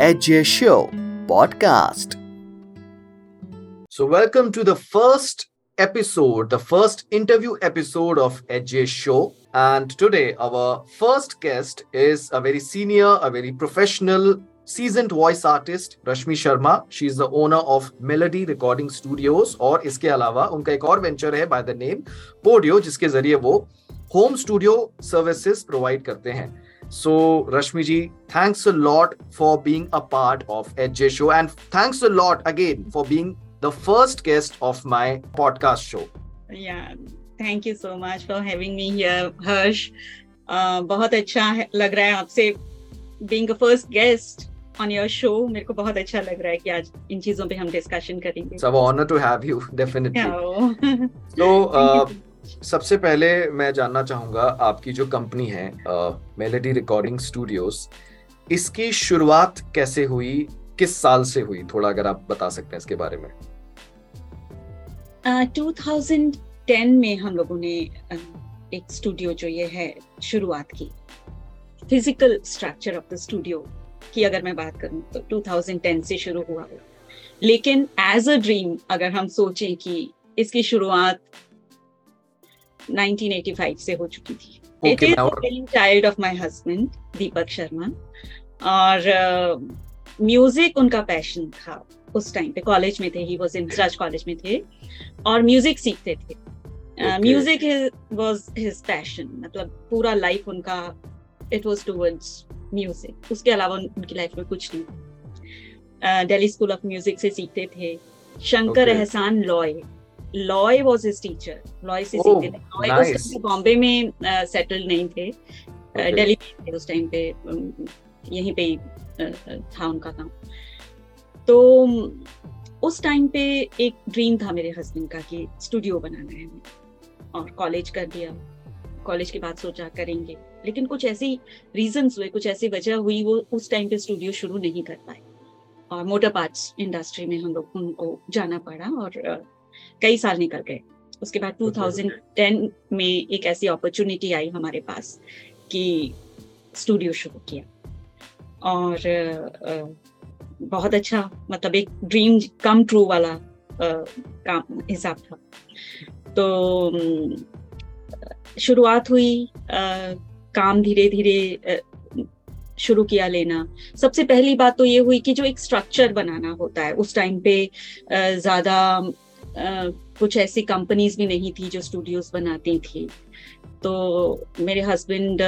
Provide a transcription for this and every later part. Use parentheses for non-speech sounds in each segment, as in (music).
Edge Show podcast. So, welcome to the first episode, the first interview episode of Edge Show. And today, our first guest is a very senior, a very professional, seasoned voice artist Rashmi Sharma she is the owner of Melody Recording Studios और इसके अलावा उनका एक और venture है by the name Podio जिसके ज़रिए वो होम स्टूडियो सर्विसेज़ प्रोवाइड करते हैं so Rashmi ji thanks a lot for being a part of the show and thanks a lot again for being the first guest of my podcast show yeah thank you so much for having me here Harsh बहुत अच्छा लग रहा है आपसे being a first guest on your show मेरे को बहुत अच्छा लग रहा है कि आज इन चीजों पे हम डिस्कशन करेंगे it's honour to have you (laughs) definitely (laughs) तो सबसे पहले मैं जानना चाहूँगा आपकी जो कंपनी है मेलेडी रिकॉर्डिंग स्टूडियोज इसकी शुरुआत कैसे हुई? किस साल से हुई? थोड़ा अगर आप बता सकते हैं इसके बारे में। uh, 2010 में हम लोगों ने एक स्टूडियो जो ये है शुरुआत की। Physical structure of the studio की अगर मैं बात करूँ तो 2010 से शुरू हुआ लेकिन एज अ ड्रीम अगर हम सोचें कि इसकी शुरुआत 1985 से हो चुकी थी। It is child of my husband Deepak Sharma और म्यूज़िक uh, उनका पैशन था उस टाइम पे। कॉलेज में थे he was in Raj college में थे। और म्यूज़िक सीखते थे। म्यूज़िक वाज हिज पैशन मतलब पूरा लाइफ उनका इट वाज टुवर्ड्स म्यूज़िक उसके अलावा उनकी लाइफ में कुछ नहीं। दिल्ली स्कूल ऑफ़ म्यूज़िक से सीखते थे। Shankar okay. Ehsaan Loy. Loy was his teacher Loy से सीखते थे लॉय nice. उस बॉम्बे में सेटल uh, नहीं थे. दिल्ली uh, में थे उस टाइम पे. Um, यहीं पे uh, था उनका काम. तो उस टाइम पे एक ड्रीम था मेरे हस्बैंड का कि स्टूडियो बनाना है. और कॉलेज कर दिया. कॉलेज के बाद सोचा करेंगे. लेकिन कुछ ऐसी रीजन हुए कुछ ऐसी वजह हुई वो उस टाइम पे स्टूडियो शुरू नहीं कर पाए. और मोटर पार्ट्स इंडस्ट्री में हम लोग उनको जाना पड़ा और कई साल निकल गए। उसके बाद 2010 में एक ऐसी अपॉर्चुनिटी आई हमारे पास कि स्टूडियो शुरू किया। और बहुत अच्छा मतलब एक ड्रीम कम ट्रू वाला काम हिसाब था। तो शुरुआत हुई काम धीरे धीरे शुरू किया लेना। सबसे पहली बात तो ये हुई कि जो एक स्ट्रक्चर बनाना होता है उस टाइम पे ज़्यादा कुछ ऐसी कंपनीज़ भी नहीं थी जो स्टूडियोज बनाती थी। तो मेरे हस्बैंड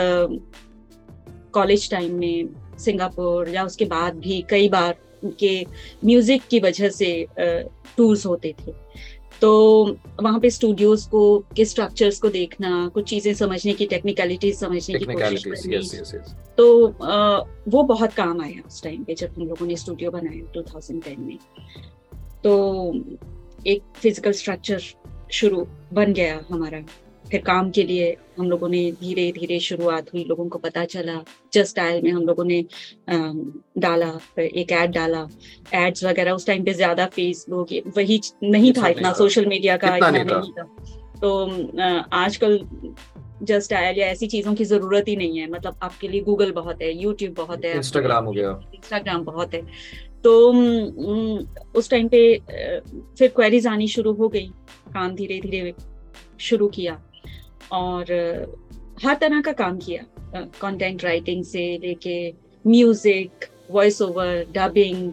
कॉलेज टाइम में सिंगापुर या उसके बाद भी कई बार के म्यूज़िक की वजह से टूर्स होते थे। तो वहाँ पे स्टूडियोज को के स्ट्रक्चर्स को देखना कुछ चीज़ें समझने की टेक्निकलिटीज समझने की कोशिश करनी। yes, yes, yes. तो आ, वो बहुत काम आया उस टाइम पे जब हम लोगों ने स्टूडियो बनाया 2010 में। तो एक फ़िज़िकल स्ट्रक्चर शुरू बन गया हमारा। फिर काम के लिए हम लोगों ने धीरे धीरे शुरुआत हुई लोगों को पता चला। जस्ट आयल में हम लोगों ने डाला एक ऐड डाला। एड्स वगैरह उस टाइम पे ज़्यादा फेसबुक वही नहीं था इतना सोशल मीडिया का इतना नहीं था। तो आजकल जस्ट आयल या ऐसी चीज़ों की ज़रूरत ही नहीं है। मतलब आपके लिए गूगल बहुत है यूट्यूब बहुत है इंस्टाग्राम हो गया। इंस्टाग्राम बहुत है। तो उस टाइम पे फिर क्वेरीज आनी शुरू हो गई। काम धीरे धीरे शुरू किया और हर तरह का काम किया। कंटेंट राइटिंग से लेके music voice over dubbing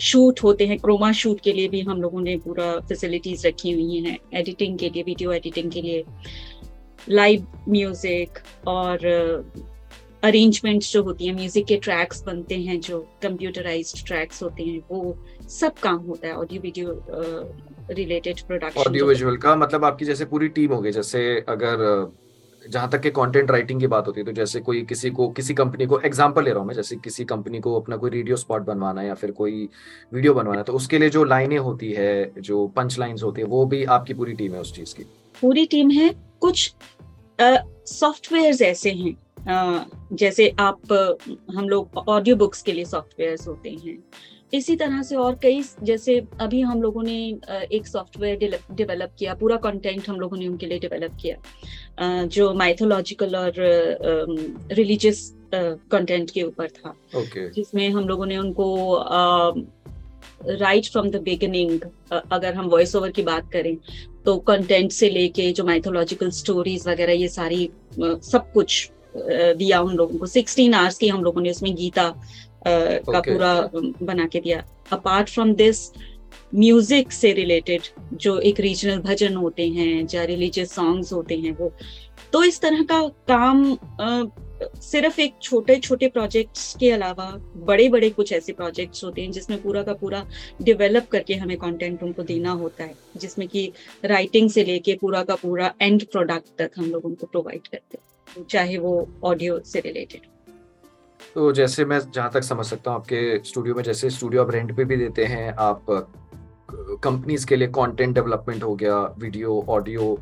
shoot होते हैं। क्रोमा शूट के लिए भी हम लोगों ने पूरा फैसिलिटीज़ रखी हुई हैं। एडिटिंग के लिए वीडियो एडिटिंग के लिए। लाइव म्यूज़िक और अरेंजमेंट्स जो होती हैं म्यूज़िक के ट्रैक्स बनते हैं जो कंप्यूटराइज्ड ट्रैक्स होते हैं वो सब काम होता है audio video related production audio visual का मतलब आपकी जैसे पूरी टीम हो गई जैसे अगर जहाँ तक के कंटेंट राइटिंग की बात होती है तो जैसे कोई किसी को किसी कंपनी को एग्जांपल ले रहा हूँ मैं जैसे किसी कंपनी को अपना कोई रेडियो स्पॉट बनवाना है या फिर कोई वीडियो बनवाना है तो उसके लिए जो लाइनें होती है जो पंच लाइंस होती है वो भी आपकी पूरी टीम है उस चीज़ की। पूरी टीम है कुछ सॉफ्टवेयर ऐसे हैं जैसे आप हम लोग ऑडियो बुक्स के लिए सॉफ्टवेयर होते हैं। इसी तरह से और कई जैसे अभी हम लोगों ने एक सॉफ्टवेयर डेवलप किया पूरा कंटेंट हम लोगों ने उनके लिए डेवलप किया। जो माइथोलॉजिकल और रिलीजियस कंटेंट के ऊपर था। Okay. जिसमें हम लोगों ने उनको राइट फ्रॉम द बिगिनिंग अगर हम वॉइस ओवर की बात करें तो कंटेंट से लेके जो माइथोलॉजिकल स्टोरीज वगैरह ये सारी uh, सब कुछ दिया उन लोगों को। सिक्सटीन आवर्स की हम लोगों ने उसमें गीता का. पूरा बना के दिया। अपार्ट फ्रॉम दिस म्यूज़िक से रिलेटेड जो एक रीजनल भजन होते हैं या रिलीजियस सॉन्ग्स होते हैं वो तो इस तरह का काम अ, सिर्फ़ एक छोटे छोटे प्रोजेक्ट्स के अलावा बड़े बड़े कुछ ऐसे प्रोजेक्ट्स होते हैं जिसमें पूरा का पूरा डेवलप करके हमें कंटेंट उनको देना होता है जिसमें कि राइटिंग से लेके पूरा का पूरा एंड प्रोडक्ट तक हम लोग उनको प्रोवाइड करते हैं। चाहे वो ऑडियो से रिलेटेड तो जैसे मैं जहाँ तक समझ सकता हूँ आपके स्टूडियो में जैसे स्टूडियो आप रेंट पे भी देते हैं आप कंपनीज़ के लिए कंटेंट डेवलपमेंट हो गया वीडियो ऑडियो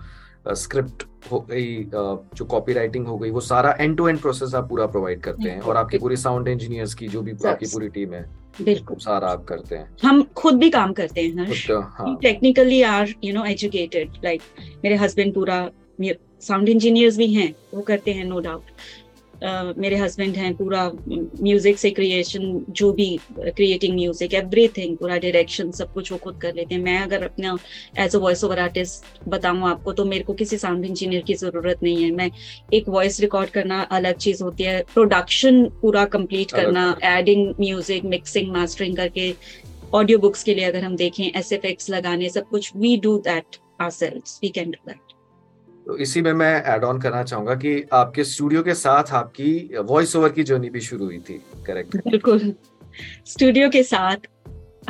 स्क्रिप्ट हो गई जो कॉपी राइटिंग हो गई वो सारा एंड टू एंड प्रोसेस आप पूरा प्रोवाइड करते हैं और आपकी पूरी साउंड इंजीनियर्स की जो भी आपकी पूरी टीम है बिल्कुल। सारा आप करते हैं। हम खुद भी काम करते हैं technically are you know educated like मेरे हस्बैंड पूरा साउंड इंजीनियर्स भी हैं वो करते हैं नो डाउट मेरे हस्बैंड हैं पूरा म्यूज़िक से क्रिएशन जो भी क्रिएटिंग म्यूज़िक एवरीथिंग पूरा डायरेक्शन सब कुछ वो खुद कर लेते हैं। मैं अगर अपना as a voice over artist बताऊँ आपको तो मेरे को किसी साउंड इंजीनियर की ज़रूरत नहीं है। मैं एक वॉइस रिकॉर्ड करना अलग चीज़ होती है प्रोडक्शन पूरा कंप्लीट करना एडिंग म्यूज़िक मिक्सिंग मास्टरिंग करके ऑडियो बुक्स के लिए अगर हम देखें एस एफ़ एक्स लगाने सब कुछ we do that ourselves we can do that. तो इसी में मैं ऐड ऑन करना चाहूँगा कि आपके स्टूडियो के साथ आपकी वॉइस ओवर की जर्नी भी शुरू हुई थी करेक्ट बिल्कुल। स्टूडियो के साथ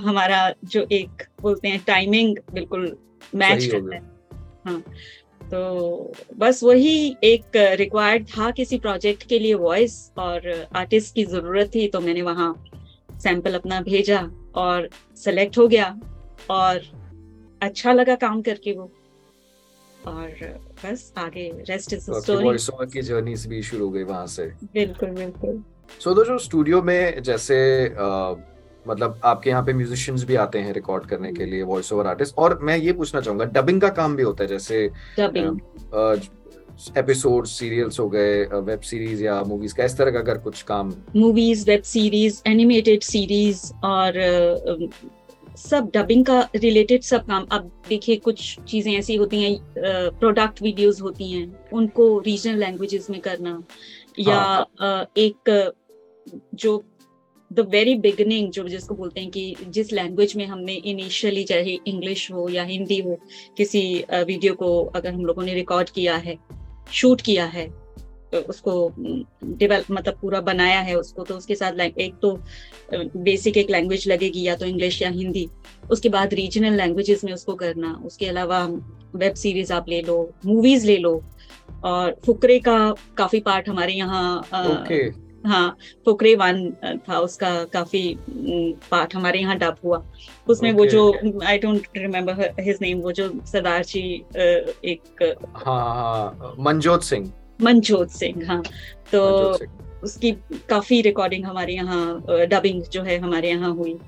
हमारा जो एक बोलते हैं टाइमिंग बिल्कुल मैच करता है हाँ। तो बस वही एक रिक्वायर्ड था किसी प्रोजेक्ट के लिए वॉइस और आर्टिस्ट की ज़रूरत थी तो मैंने वहाँ सैंपल अपना भेजा और सेलेक्ट हो गया और अच्छा लगा काम करके वो। और बस आगे रेस्ट इज़ तो स्टोरी वॉइस ओवर की जर्नी भी शुरू हो गई वहाँ से। बिल्कुल बिल्कुल। सो so, जो स्टूडियो में जैसे अ, मतलब आपके यहाँ पे म्यूजिशियंस भी आते हैं रिकॉर्ड करने के लिए वॉइस ओवर आर्टिस्ट और मैं ये पूछना चाहूँगा डबिंग का काम भी होता है जैसे एपिसोड सीरियल्स हो गए वेब सीरीज़ या मूवीज़ का इस तरह का अगर कुछ काम। Movies web series animated series और सब डबिंग का रिलेटेड सब काम अब देखिए कुछ चीज़ें ऐसी होती हैं प्रोडक्ट वीडियोस होती हैं उनको रीजनल लैंग्वेजेस में करना या हाँ। एक जो द वेरी बिगनिंग जो जिसको बोलते हैं कि जिस लैंग्वेज में हमने इनिशियली चाहे इंग्लिश हो या हिंदी हो किसी वीडियो को अगर हम लोगों ने रिकॉर्ड किया है शूट किया है उसको डेवलप मतलब पूरा बनाया है उसको तो उसके साथ एक तो बेसिक एक लैंग्वेज लगेगी या तो इंग्लिश या हिंदी उसके बाद रीजनल लैंग्वेजेस में उसको करना। उसके अलावा वेब सीरीज़ आप ले लो मूवीज़ ले लो और फुकरे का काफ़ी पार्ट हमारे यहाँ ओके। हाँ फुकरे वन था उसका काफ़ी पार्ट हमारे यहाँ डब हुआ। उसमें okay, वो जो I don't remember his name वो जो सरदार जी एक हाँ हाँ मनजोत सिंह। मनजोत सिंह हाँ। तो उसकी काफ़ी रिकॉर्डिंग हमारे यहाँ डबिंग जो है हमारे यहाँ हुई।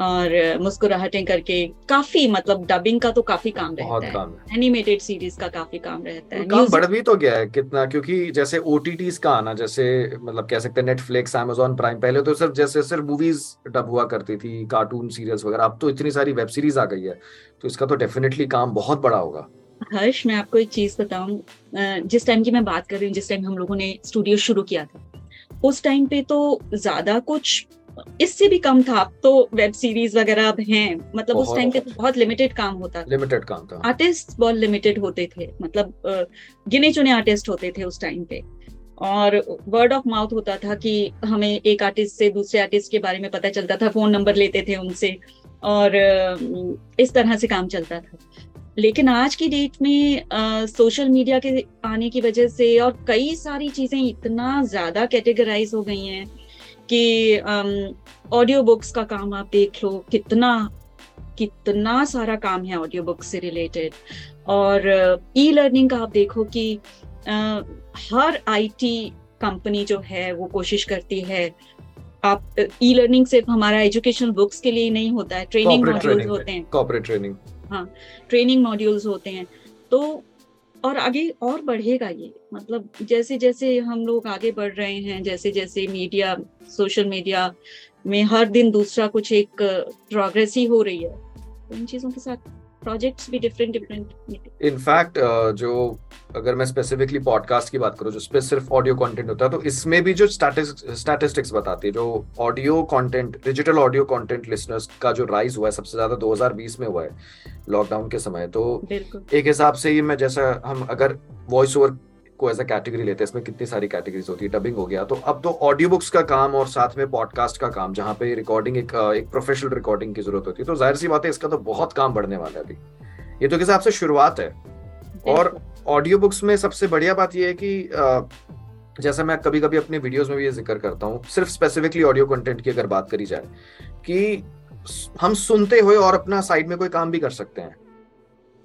और मुस्कुराहटें करके काफ़ी मतलब डबिंग का तो काफ़ी काम रहता है। काम है। एनिमेटेड सीरीज़ का काफ़ी काम रहता है। काम बढ़ भी तो गया है कितना? क्योंकि जैसे ओटीटीज का आना जैसे मतलब कह सकते हैं नेटफ्लिक्स amazon प्राइम पहले तो सिर्फ़ जैसे सिर्फ़ मूवीज़ डब हुआ करती थी कार्टून सीरियल्स वगैरह। अब तो इतनी सारी वेब सीरीज़ आ गई है तो इसका तो डेफिनेटली काम बहुत बड़ा होगा। हर्ष मैं आपको एक चीज़ बताऊँ जिस टाइम की मैं बात कर रही हूँ जिस टाइम हम लोगों ने स्टूडियो शुरू किया था उस टाइम पे तो ज़्यादा कुछ इससे भी कम था। अब तो वेब सीरीज़ वगैरह अब हैं मतलब उस टाइम पे तो बहुत लिमिटेड काम होता था। लिमिटेड काम था। आर्टिस्ट बहुत लिमिटेड होते थे मतलब गिने चुने आर्टिस्ट होते थे उस टाइम पे। और वर्ड ऑफ़ माउथ होता था कि हमें एक आर्टिस्ट से दूसरे आर्टिस्ट के बारे में पता चलता था फ़ोन नंबर लेते थे उनसे और इस तरह से काम चलता था। लेकिन आज की डेट में आ, सोशल मीडिया के आने की वजह से और कई सारी चीज़ें इतना ज़्यादा कैटेगराइज हो गई हैं कि ऑडियो बुक्स का काम आप देख लो कितना कितना सारा काम है ऑडियो बुक्स से रिलेटेड और ई लर्निंग का आप देखो कि अ, हर आईटी कंपनी जो है वो कोशिश करती है आप ई लर्निंग सिर्फ़ हमारा एजुकेशनल बुक्स के लिए ही नहीं होता है ट्रेनिंग मॉड्यूल्स होते हैं। कॉर्पोरेट ट्रेनिंग ट्रेनिंग मॉड्यूल्स होते हैं। तो और आगे और बढ़ेगा ये मतलब जैसे जैसे हम लोग आगे बढ़ रहे हैं जैसे जैसे मीडिया सोशल मीडिया में हर दिन दूसरा कुछ एक प्रोग्रेस ही हो रही है। तो इन चीज़ों के साथ प्रोजेक्ट्स भी डिफरेंट डिफरेंट इनफैक्ट जो अगर मैं स्पेसिफिकली पॉडकास्ट की बात करूँ जो सिर्फ़ ऑडियो कंटेंट होता है तो इसमें भी जो स्टैटिस्टिक्स बताती है जो audio content digital audio content listeners का जो राइज हुआ है सबसे ज़्यादा 2020 में हुआ है लॉकडाउन के समय तो एक हिसाब से ये मैं जैसा हम अगर वॉइस ओवर को एज अ कैटेगरी लेते हैं इसमें कितनी सारी कैटेगरीज होती है? डबिंग हो गया। तो अब तो ऑडियो बुक्स का काम और साथ में पॉडकास्ट का काम जहाँ पे रिकॉर्डिंग एक एक प्रोफेशनल रिकॉर्डिंग की ज़रूरत होती है। तो ज़ाहिर सी बात है इसका तो बहुत काम बढ़ने वाला है अभी। ये तो किस हिसाब से शुरुआत है। और ऑडियो बुक्स में सबसे बढ़िया बात यह है कि जैसा मैं कभी कभी अपने वीडियोस में भी ये ज़िक्र करता हूँ सिर्फ़ स्पेसिफिकली ऑडियो कंटेंट की अगर बात करी जाए कि हम सुनते हुए और अपना साइड में कोई काम भी कर सकते हैं।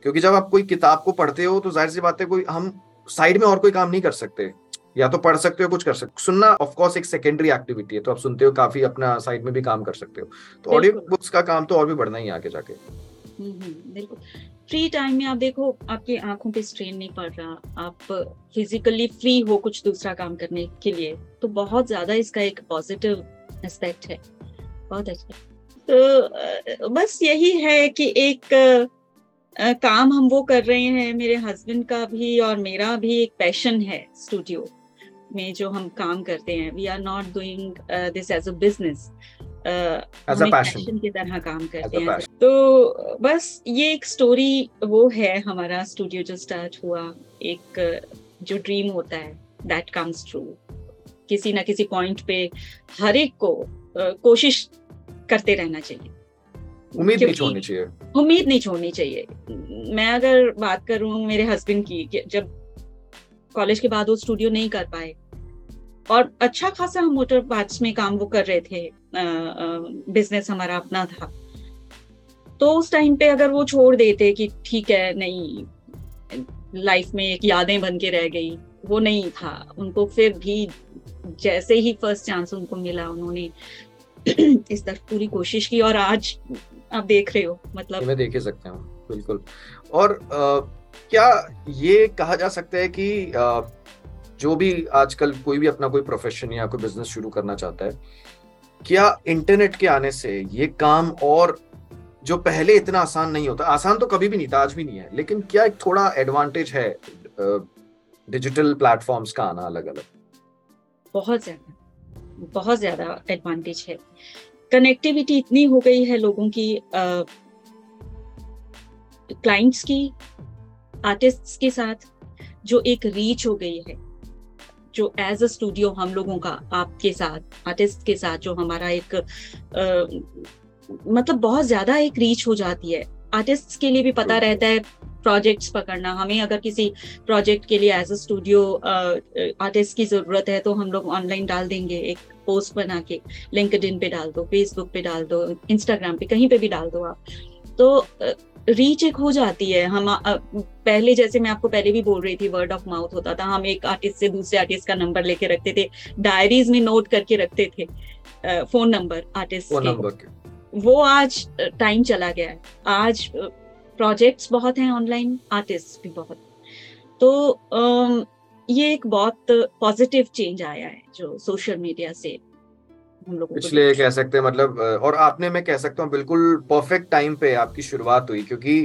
क्योंकि जब आप कोई किताब को पढ़ते हो तो ज़ाहिर सी बात है कोई हम साइड में और कोई काम नहीं कर सकते। या तो पढ़ सकते हो कुछ कर सकते हो। सुनना ऑफ़ कोर्स एक सेकेंडरी एक्टिविटी है तो आप सुनते हो काफ़ी अपना साइड में भी काम कर सकते हो। तो ऑडियो बुक्स का काम तो और भी बढ़ना ही आगे जाके। हम्म, हम्म, बिल्कुल। फ्री टाइम में आप देखो आपकी आँखों पे स्ट्रेन नहीं पड़ रहा। आप फिजिकली फ्री हो कुछ दूसरा काम करने के लिए तो बहुत ज़्यादा इसका एक पॉजिटिव एस्पेक्ट है। बहुत अच्छा। तो बस यही है कि एक आ, काम हम वो कर रहे हैं मेरे हस्बैंड का भी और मेरा भी एक पैशन है स्टूडियो में जो हम काम करते हैं। We are not doing this as a business passion की तरह काम करते हैं। तो बस ये एक स्टोरी वो है हमारा स्टूडियो जो स्टार्ट हुआ। एक जो ड्रीम होता है दैट कम्स ट्रू किसी ना किसी पॉइंट पे हर एक को कोशिश करते रहना चाहिए। उम्मीद नहीं छोड़नी चाहिए। उम्मीद नहीं छोड़नी चाहिए। मैं अगर बात करूँ मेरे हस्बैंड की जब कॉलेज के बाद वो स्टूडियो नहीं कर पाए और अच्छा खासा हम मोटर पार्ट्स में काम वो कर रहे थे बिज़नेस हमारा अपना था तो उस टाइम पे अगर वो छोड़ देते कि ठीक है नहीं लाइफ में एक यादें बन के रह गई वो नहीं था। उनको फिर भी जैसे ही फ़र्स्ट चांस उनको मिला उन्होंने (clears throat) इस तरफ़ पूरी कोशिश की और आज आप देख रहे हो मतलब। मैं देख ही सकते हूँ बिल्कुल। और आ, क्या ये कहा जा सकता है कि आ, जो भी आजकल कोई भी अपना कोई प्रोफेशन या कोई बिज़नेस शुरू करना चाहता है क्या इंटरनेट के आने से ये काम और जो पहले इतना आसान नहीं होता आसान तो कभी भी नहीं था आज भी नहीं है लेकिन क्या एक थोड़ा एडवांटेज है डिजिटल प्लेटफॉर्म्स का आना अलग अलग बहुत ज़्यादा बहुत ज़्यादा एडवांटेज है। कनेक्टिविटी इतनी हो गई है लोगों की क्लाइंट्स की आर्टिस्ट्स के साथ जो एक रीच हो गई है जो एज अ स्टूडियो हम लोगों का आपके साथ आर्टिस्ट के साथ जो हमारा एक आ, मतलब बहुत ज़्यादा एक रीच हो जाती है। आर्टिस्ट के लिए भी पता रहता है प्रोजेक्ट्स पकड़ना। हमें अगर किसी प्रोजेक्ट के लिए एज अ स्टूडियो आर्टिस्ट की ज़रूरत है तो हम लोग ऑनलाइन डाल देंगे एक पोस्ट बना के। लिंकड पे डाल दो फेसबुक पे डाल दो इंस्टाग्राम पे कहीं पे भी डाल दो आप। तो रीच एक हो जाती है। हम पहले जैसे मैं आपको पहले भी बोल रही थी वर्ड ऑफ़ माउथ होता था। हम एक आर्टिस्ट से दूसरे आर्टिस्ट का नंबर लेके रखते थे। डायरीज में नोट करके रखते थे। फ़ोन नंबर आर्टिस्ट के। वो आज टाइम चला गया है। आज प्रोजेक्ट्स बहुत हैं ऑनलाइन आर्टिस्ट भी बहुत। तो ये एक बहुत पॉजिटिव चेंज आया है जो सोशल मीडिया से हम लोग पिछले कह सकते हैं मतलब और आपने मैं कह सकता हूँ बिल्कुल परफेक्ट टाइम पे आपकी शुरुआत हुई क्योंकि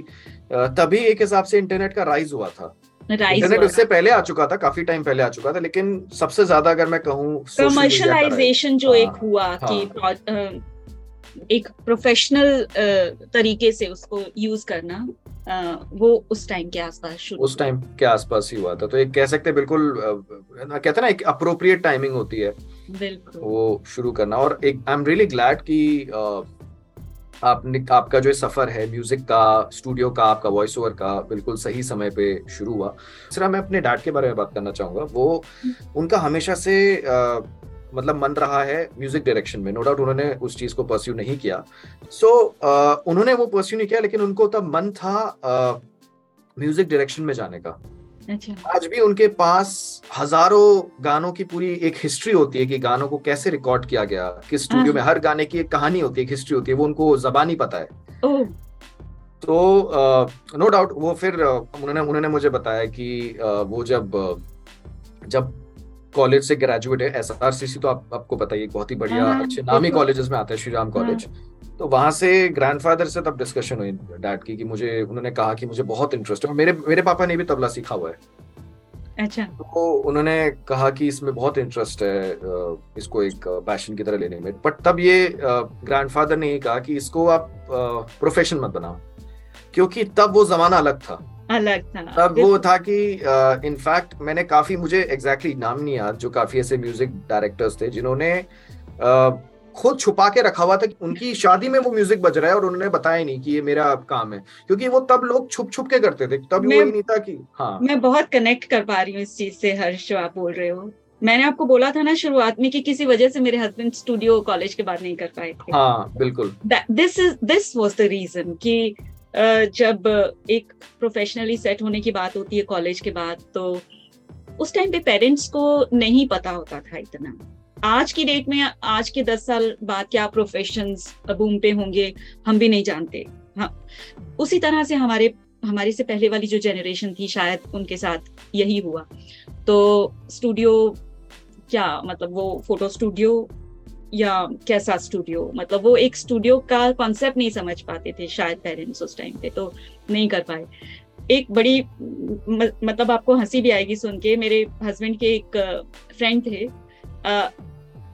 तभी एक हिसाब से इंटरनेट का राइज हुआ था। इंटरनेट उससे पहले आ चुका था काफ़ी टाइम पहले आ चुका था लेकिन सबसे ज़्यादा अगर मैं कहूँ कमर्शलाइजेशन जो एक हाँ, हुआ हाँ, कि एक प्रोफेशनल तरीके से उसको यूज़ करना वो उस टाइम के आसपास शुरू उस टाइम के आसपास ही हुआ था। तो एक कह सकते हैं बिल्कुल ना कहते हैं ना एक अप्रोप्रिएट टाइमिंग होती है। बिल्कुल। वो शुरू करना। और एक आई एम रियली ग्लैड कि आपने आपका जो सफ़र है म्यूज़िक का स्टूडियो का आपका वॉइस ओवर का बिल्कुल सही समय पे शुरू हुआ। सिर्फ़ मैं अपने डैड के बारे में बात करना चाहूँगा। वो हम्म। उनका हमेशा से आ, मतलब मन रहा है म्यूज़िक डायरेक्शन में. नो डाउट उन्होंने उस चीज़ को परस्यू नहीं किया. सो so, uh, उन्होंने वो परस्यू नहीं किया लेकिन उनको तब मन था म्यूज़िक uh, डायरेक्शन में जाने का. अच्छा। आज भी उनके पास हज़ारों गानों की पूरी एक हिस्ट्री होती है कि गानों को कैसे रिकॉर्ड किया गया किस स्टूडियो हाँ। में हर गाने की एक कहानी होती है एक हिस्ट्री होती है वो उनको जबानी पता है. तो नो uh, डाउट no वो फिर uh, उन्होंने उन्होंने मुझे बताया कि uh, वो जब जब कॉलेज से ग्रेजुएट है एस आर सी सी तो आप, आपको बताइए बहुत ही बढ़िया हाँ, अच्छे नामी कॉलेजेस में आते हैं श्री राम कॉलेज हाँ। तो वहाँ से ग्रैंडफादर से तब डिस्कशन हुई डैड की कि मुझे उन्होंने कहा कि मुझे बहुत इंटरेस्ट है मेरे मेरे पापा ने भी तबला सीखा हुआ है। अच्छा। तो उन्होंने कहा कि इसमें बहुत इंटरेस्ट है इसको एक पैशन की तरह लेने में। बट तब ये ग्रैंडफादर ने ही कहा कि इसको आप प्रोफेशन मत बनाओ क्योंकि तब वो जमाना अलग था। अलग था। तब वो था कि इनफैक्ट uh, मैंने काफ़ी मुझे एग्जैक्टली exactly नाम नहीं याद जो काफ़ी ऐसे म्यूज़िक डायरेक्टर्स थे जिन्होंने uh, खुद छुपा के रखा हुआ था कि उनकी शादी में वो म्यूज़िक बज रहा है और उन्होंने बताया नहीं कि ये मेरा काम है। क्योंकि वो तब लोग छुप छुप के करते थे तब वो नहीं था कि हाँ। मैं बहुत कनेक्ट कर पा रही हूँ इस चीज़ से हर्ष जो आप बोल रहे हो। मैंने आपको बोला था ना शुरुआत में कि किसी वजह से मेरे हस्बैंड स्टूडियो कॉलेज के बाद नहीं कर पाए थे। हाँ बिल्कुल। This is this was the reason कि जब एक प्रोफेशनली सेट होने की बात होती है कॉलेज के बाद तो उस टाइम पे पेरेंट्स को नहीं पता होता था इतना। आज की डेट में, आज के दस साल बाद क्या प्रोफेशन बूम पे होंगे, हम भी नहीं जानते। हाँ उसी तरह से हमारे हमारे से पहले वाली जो जनरेशन थी, शायद उनके साथ यही हुआ। तो स्टूडियो क्या मतलब वो फ़ोटो स्टूडियो या कैसा स्टूडियो मतलब वो एक स्टूडियो का कॉन्सेप्ट नहीं समझ पाते थे शायद पेरेंट्स उस टाइम पे तो नहीं कर पाए। एक बड़ी मतलब आपको हँसी भी आएगी सुन के। मेरे हस्बैंड के एक फ्रेंड थे।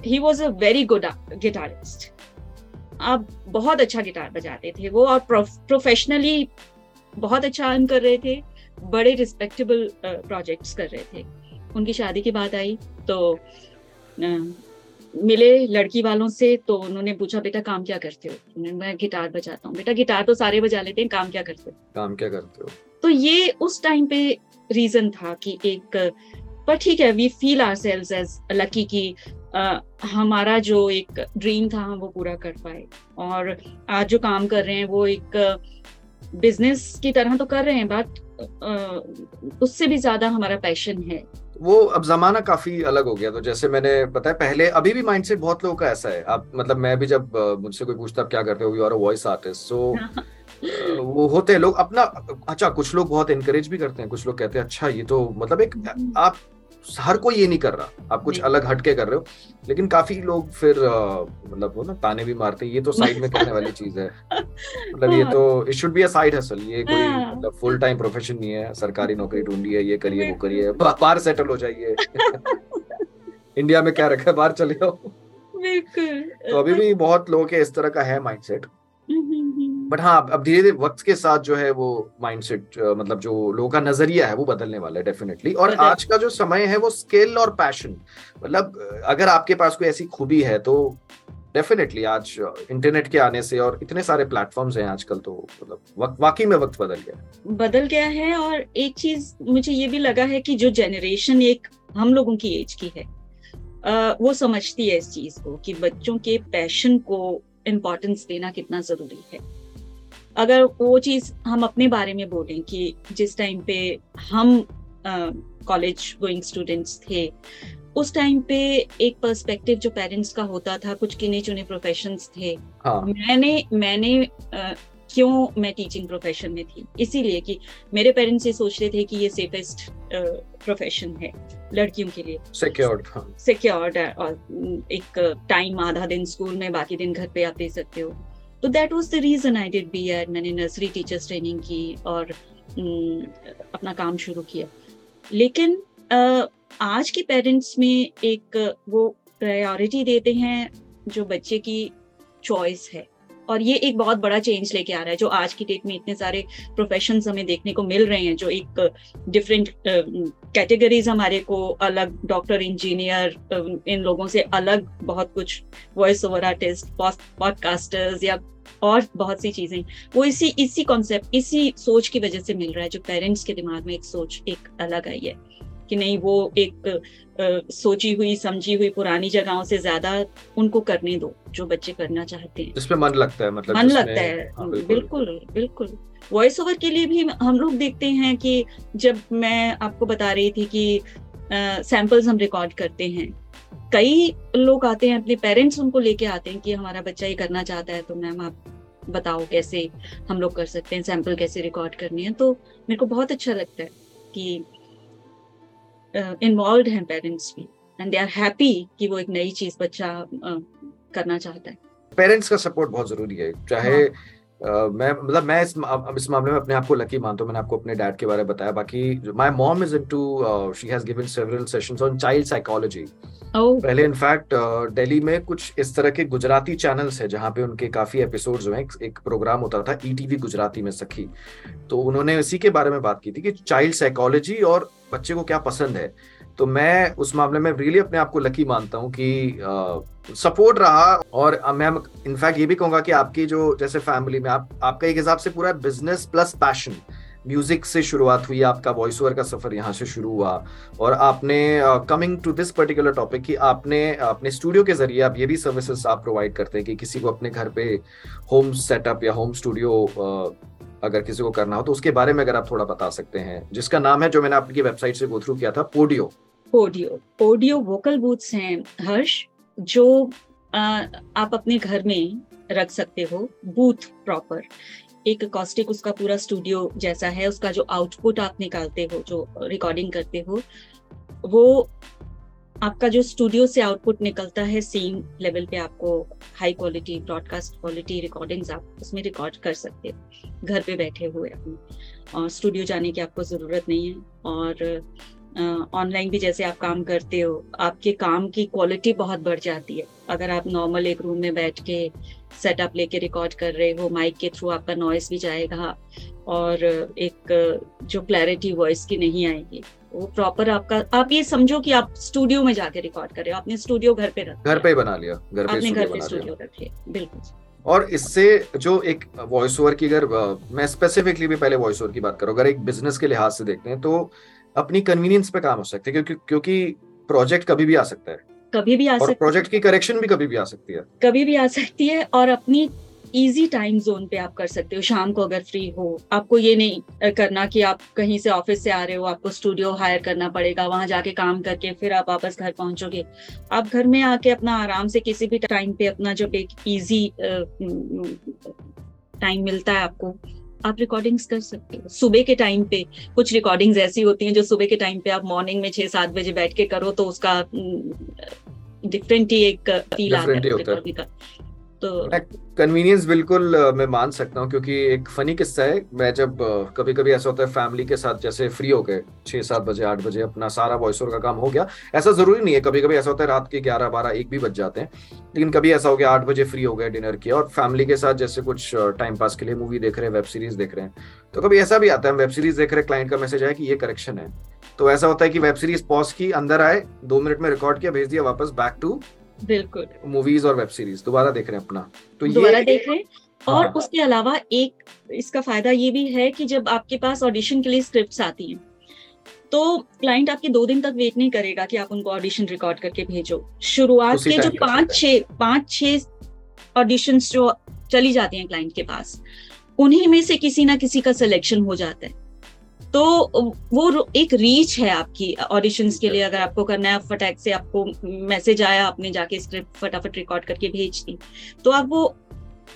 He was a very good guitarist आप बहुत अच्छा गिटार बजाते थे। वो और प्रोफेशनली बहुत अच्छा अर्न कर रहे थे। बड़े रिस्पेक्टेबल प्रोजेक्ट्स कर रहे थे। उनकी शादी की बात आई तो मिले लड़की वालों से तो उन्होंने पूछा बेटा काम क्या करते हो? मैं गिटार बजाता हूँ। बेटा गिटार तो सारे बजा लेते हैं काम क्या करते हो? काम क्या करते हो? तो ये उस टाइम पे रीजन था कि एक पर ठीक है we feel ourselves as lucky की आ, हमारा जो एक ड्रीम था हम वो पूरा कर पाए। और आज जो काम कर रहे हैं वो एक बिज़नेस की तरह तो कर रहे हैं बट उससे भी ज़्यादा हमारा पैशन है। वो अब जमाना काफ़ी अलग हो गया। तो जैसे मैंने बताया पहले अभी भी माइंडसेट बहुत लोगों का ऐसा है। आप मतलब मैं भी जब मुझसे कोई पूछता क्या करते हो? You are (laughs) a voice artist so वो होते हैं लोग अपना अच्छा कुछ लोग बहुत इनकरेज भी करते हैं। कुछ लोग कहते हैं अच्छा ये तो मतलब एक हम्म। आप हर कोई ये नहीं कर रहा। आप कुछ अलग हटके कर रहे हो। लेकिन काफ़ी लोग फिर मतलब वो ना ताने भी मारते हैं। ये तो साइड में करने वाली चीज़ है। मतलब ये तो it should be a side hustle ये कोई हाँ। मतलब फुल टाइम प्रोफेशन नहीं है। सरकारी नौकरी ढूंढी है ये करिए वो करिए। बाहर सेटल हो जाइए। (laughs) इंडिया में क्या रखा है? बाहर चले जाओ। तो अभी भी बहुत लोगों के इस तरह का है माइंडसेट बट हाँ अब धीरे धीरे वक्त के साथ जो है वो माइंडसेट मतलब जो लोगों का नज़रिया है वो बदलने वाला है डेफिनेटली और आज का जो समय है वो स्किल और पैशन मतलब अगर आपके पास कोई ऐसी खूबी है तो डेफिनेटली आज इंटरनेट के आने से और इतने सारे प्लेटफॉर्म्स हैं आजकल तो मतलब वाकई में वक्त बदल गया बदल गया है और एक चीज़ मुझे ये भी लगा है कि जो जनरेशन एक हम लोगों की एज की है वो समझती है इस चीज़ को कि बच्चों के पैशन को इम्पोर्टेंस देना कितना ज़रूरी है। अगर वो चीज़ हम अपने बारे में बोलें कि जिस टाइम पे हम कॉलेज गोइंग स्टूडेंट्स थे उस टाइम पे एक पर्सपेक्टिव जो पेरेंट्स का होता था कुछ गिने चुने प्रोफेशन थे हाँ. मैंने मैंने आ, क्यों मैं टीचिंग प्रोफेशन में थी इसीलिए कि मेरे पेरेंट्स ये सोच रहे थे कि ये सेफेस्ट प्रोफेशन है लड़कियों के लिए सिक्योर्ड सिक्योर्ड हाँ। और एक टाइम आधा दिन स्कूल में बाकी दिन घर पे आप दे सकते हो तो that was the reason I did B Ed मैंने नर्सरी टीचर्स ट्रेनिंग की और अपना काम शुरू किया। लेकिन आज के पेरेंट्स में एक वो प्रायोरिटी देते हैं जो बच्चे की चॉइस है। और ये एक बहुत बड़ा चेंज लेके आ रहा है, जो आज की डेट में इतने सारे प्रोफेशन हमें देखने को मिल रहे हैं, जो एक डिफरेंट कैटेगरीज हमारे को अलग डॉक्टर इंजीनियर इन लोगों से अलग बहुत कुछ वॉइस ओवर आर्टिस्ट पॉडकास्टर्स या और बहुत सी चीज़ें वो इसी इसी कॉन्सेप्ट इसी सोच की वजह से मिल रहा है, जो पेरेंट्स के दिमाग में एक सोच, एक अलग आई है। कि नहीं वो एक आ, सोची हुई समझी हुई पुरानी जगहों से ज़्यादा उनको करने दो जो बच्चे करना चाहते हैं। जिसमें मन लगता है मतलब मन लगता है। हाँ, बिल्कुल। बिल्कुल वॉइस ओवर के लिए भी हम लोग देखते हैं कि जब मैं आपको बता रही थी कि सैंपल्स हम रिकॉर्ड करते हैं कई लोग आते हैं अपने पेरेंट्स उनको लेके आते हैं कि हमारा बच्चा ये करना चाहता है तो मैम आप बताओ कैसे हम लोग कर सकते हैं सैंपल कैसे रिकॉर्ड करनी है? तो मेरे को बहुत अच्छा लगता है कि इन्वॉल्व हैं पेरेंट्स भी एंड दे आर हैप्पी कि वो एक नई चीज़ बच्चा uh, करना चाहता है पेरेंट्स का सपोर्ट बहुत ज़रूरी है चाहे हाँ. मैं मतलब मैं इस अब इस मामले में अपने आप को लकी मानता हूँ मैंने आपको अपने डैड के बारे में बताया। बाकी my mom is into she has given several sessions on child psychology पहले इनफैक्ट दिल्ली में कुछ इस तरह के गुजराती चैनल्स है जहाँ पे उनके काफ़ी एपिसोड्स हुए एक प्रोग्राम होता था ईटीवी e गुजराती में सखी। तो उन्होंने इसी के बारे में बात की थी कि चाइल्ड साइकोलॉजी और बच्चे को क्या पसंद है। तो मैं उस मामले में रियली अपने आप को लकी मानता हूँ कि सपोर्ट रहा और मैं इनफैक्ट ये भी कहूँगा कि आपकी जो, जैसे फैमिली में आप, आपका एक हिसाब से पूरा बिज़नेस प्लस पैशन म्यूज़िक से शुरुआत हुई, आपका वॉइस ओवर का सफ़र यहाँ से शुरू हुआ और आपने coming to this particular topic कि आपने, अपने स्टूडियो के ज़रिए आप ये भी सर्विसेज़ आप प्रोवाइड करते हैं कि किसी को अपने घर पे होम सेटअप या होम स्टूडियो अगर किसी को करना हो तो उसके बारे में अगर आप थोड़ा बता सकते हैं, जिसका नाम है जो मैंने आपकी वेबसाइट से गो थ्रू किया था पोडियो पोडियो पोडियो वोकल बूथ्स हैं हर्ष जो आ, आप अपने घर में रख सकते हो बूथ प्रॉपर एक कॉस्टिक उसका पूरा स्टूडियो जैसा है उसका जो आउटपुट आप निकालते हो जो रिकॉर्डिंग करते हो वो आपका जो स्टूडियो से आउटपुट निकलता है सेम लेवल पे आपको high quality broadcast quality recordings आप उसमें रिकॉर्ड कर सकते हो घर पे बैठे हुए अपने। और स्टूडियो जाने की आपको ज़रूरत नहीं है। और ऑनलाइन भी जैसे आप काम करते हो आपके काम की क्वालिटी बहुत बढ़ जाती है। अगर आप नॉर्मल एक रूम में बैठ के सेटअप लेके रिकॉर्ड कर रहे हो माइक के थ्रू आपका नॉइस भी जाएगा और एक जो क्लैरिटी वॉइस की नहीं आएगी वो प्रॉपर आपका आप ये समझो कि आप स्टूडियो में जाके रिकॉर्ड कर रहे हो आपने स्टूडियो घर पे रख घर पे बना लिया घर पे आपने घर पे स्टूडियो रख लिया बिल्कुल और इससे जो एक वॉइस ओवर की अगर मैं स्पेसिफिकली भी पहले वॉइस ओवर की बात करूँ अगर एक बिज़नेस के लिहाज से देखते हैं तो अपनी कन्वीनियंस पे काम हो सकते हैं क्योंकि क्योंकि प्रोजेक्ट कभी भी आ सकता है। कभी भी आ सकता है। प्रोजेक्ट की करेक्शन भी कभी भी आ सकती है। कभी भी आ सकती है और अपनी इजी टाइम जोन पे आप कर सकते हो। शाम को अगर फ्री हो आपको ये नहीं करना कि आप कहीं से ऑफ़िस से आ रहे हो आपको स्टूडियो हायर करना पड़ेगा वहाँ जाके काम करके फिर आप वापस घर पहुंचोगे। आप घर में आके अपना आराम से किसी भी टाइम पे अपना जब एक इजी टाइम मिलता है आपको आप रिकॉर्डिंग्स कर सकते हो। सुबह के टाइम पे कुछ रिकॉर्डिंग्स ऐसी होती हैं जो सुबह के टाइम पे आप मॉर्निंग में छह सात बजे बैठ के करो तो उसका डिफरेंट ही एक फील आता है तो कन्वीनियंस बिल्कुल मैं मान सकता हूँ, क्योंकि एक फनी किस्सा है। मैं जब कभी कभी ऐसा होता है फैमिली के साथ जैसे फ्री हो गए छह सात बजे, आठ बजे, अपना सारा वॉइस ओवर का काम हो गया। ऐसा ज़रूरी नहीं है कभी कभी ऐसा होता है, रात के ग्यारह बारह एक भी बज जाते हैं। लेकिन कभी ऐसा हो गया, आठ बजे फ्री हो गए डिनर किया और फैमिली के साथ जैसे कुछ टाइम पास के लिए मूवी देख रहे हैं वेब सीरीज़ देख रहे हैं। तो कभी ऐसा भी आता है वेब सीरीज़ देख रहे क्लाइंट का मैसेज आया कि ये करेक्शन है। तो ऐसा होता है कि वेब सीरीज़ पॉज की, अंदर आए, दो मिनट में रिकॉर्ड किया, भेज दिया, वापस बैक टू बिल्कुल। मूवीज़ और वेब सीरीज़ दोबारा देख रहे हैं अपना। तो दोबारा देख रहे हैं। और हाँ। उसके अलावा एक इसका फ़ायदा ये भी है कि जब आपके पास ऑडिशन के लिए स्क्रिप्ट आती हैं तो क्लाइंट आपके दो दिन तक वेट नहीं करेगा कि आप उनको ऑडिशन रिकॉर्ड करके भेजो। शुरुआत के जो पाँच छह पाँच छह ऑडिशन जो चली जाती हैं क्लाइंट के पास उन्हीं में से किसी ना किसी का सिलेक्शन हो जाता है। तो वो एक रीच है आपकी ऑडिशंस के लिए, अगर आपको करना है, फटाक से आपको मैसेज आया, आपने जाके स्क्रिप्ट फटाफट रिकॉर्ड करके भेज दी तो आप वो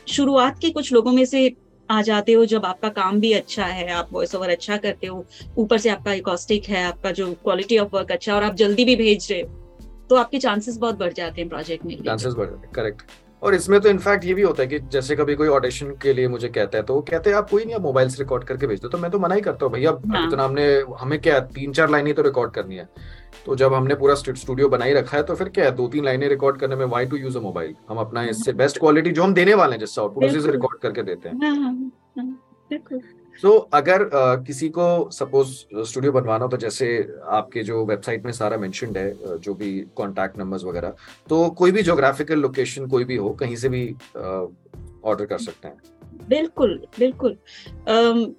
शुरुआत के कुछ लोगों में से आ जाते हो जब आपका काम भी अच्छा है, आप वॉइस ओवर अच्छा करते हो, ऊपर से आपका इकोस्टिक है, आपका जो क्वालिटी ऑफ़ वर्क अच्छा है और आप जल्दी भी भेज रहे हो तो आपके चांसेस बहुत बढ़ जाते हैं प्रोजेक्ट में। चांसेस बढ़ जाते हैं करेक्ट और इसमें तो इनफैक्ट ये भी होता है कि जैसे कभी कोई ऑडिशन के लिए मुझे कहता है तो वो कहते हैं आप कोई नहीं आप मोबाइल से रिकॉर्ड करके भेज दो। तो मैं तो मना ही करता हूँ भैया हाँ. इतना हमने हमें क्या तीन चार लाइनें तो रिकॉर्ड करनी है? तो जब हमने पूरा स्टूडियो बनाई रखा है तो फिर क्या है दो तीन लाइनें रिकॉर्ड करने में why to use a mobile हम अपना इससे बेस्ट क्वालिटी जो हम देने वाले हैं जिससे आउटपुट उसी से रिकॉर्ड करके देते हैं। सो so, अगर uh, किसी को सपोज़ स्टूडियो बनवाना हो तो जैसे आपके जो वेबसाइट में सारा है जो भी कॉन्टैक्ट नंबर्स वगैरह तो कोई भी जोग्राफिकल लोकेशन कोई भी हो कहीं से भी ऑर्डर uh, कर सकते हैं। बिल्कुल बिल्कुल। um,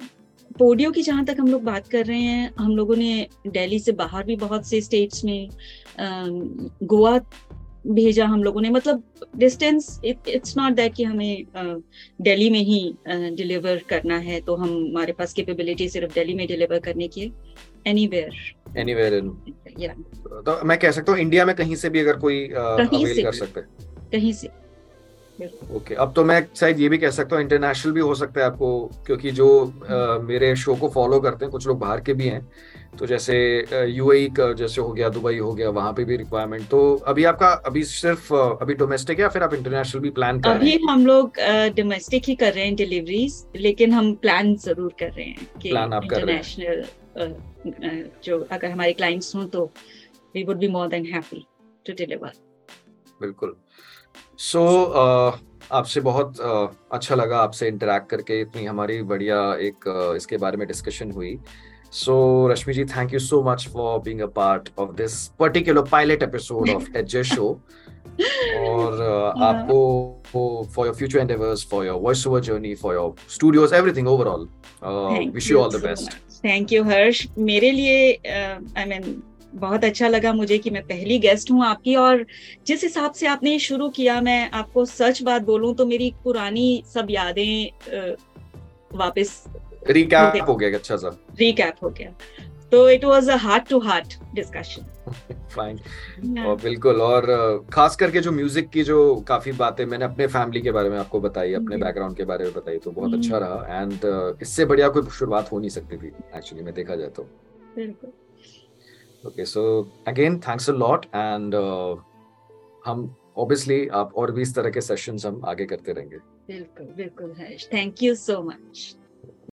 पोडियो की जहाँ तक हम लोग बात कर रहे हैं हम लोगों ने दिल्ली से बाहर भी बहुत से स्टेट्स में गोवा भेजा हम लोगों ने। मतलब डिस्टेंस इट्स नॉट दैट कि हमें दिल्ली में ही डिलीवर करना है तो हम हमारे पास कैपेबिलिटी सिर्फ़ दिल्ली में डिलीवर करने की एनीवेयर एनीवेयर इन तो मैं कह सकता हूँ इंडिया में कहीं से भी अगर कोई कहीं से कर सकते कहीं से। ओके okay, अब तो मैं शायद ये भी कह सकता हूँ इंटरनेशनल भी हो सकता है आपको क्योंकि जो आ, मेरे शो को फॉलो करते हैं कुछ लोग बाहर के भी हैं तो जैसे यूएई का जैसे हो गया दुबई हो गया वहाँ पे भी रिक्वायरमेंट तो अभी आपका अभी सिर्फ़ अभी डोमेस्टिक है या फिर आप इंटरनेशनल भी प्लान कर अभी रहे हैं? हम लोग डोमेस्टिक ही कर रहे हैं डिलीवरीज लेकिन हम प्लान ज़रूर कर रहे हैं कि प्लान आप कर रहे हैं। जो अगर हमारे क्लाइंट्स हों तो we would be more than happy to deliver बिल्कुल। सो so, uh, आपसे बहुत uh, अच्छा लगा आपसे इंटरेक्ट करके इतनी हमारी बढ़िया एक uh, इसके बारे में डिस्कशन हुई। So Rashmi ji thank you so much for being a part of this particular pilot episode of AJ show और uh, आपको for your future endeavours for your voice over journey for your studios everything overall wish you all the best thank you Harsh मेरे लिए आई uh, mean बहुत अच्छा लगा मुझे कि मैं पहली गेस्ट हूँ आपकी और जिस हिसाब से आपने शुरू किया मैं आपको सच बात बोलूँ तो मेरी पुरानी सब यादें वापस रिकैप हो गया अच्छा सा। रिकैप हो गया। तो it was a heart to heart discussion fine और बिल्कुल और खास करके जो म्यूज़िक की जो काफ़ी बातें मैंने अपने फैमिली के बारे में आपको बताई अपने बैकग्राउंड के बारे में बताई तो बहुत अच्छा. रहा। एंड इससे बढ़िया कोई शुरुआत हो नहीं सकती थी एक्चुअली में देखा जाए तो। बिल्कुल। Okay so again thanks a lot and हम ऑब्वियसली आप और भी इस तरह के सेशंस हम आगे करते रहेंगे। बिल्कुल बिल्कुल थैंक यू सो मच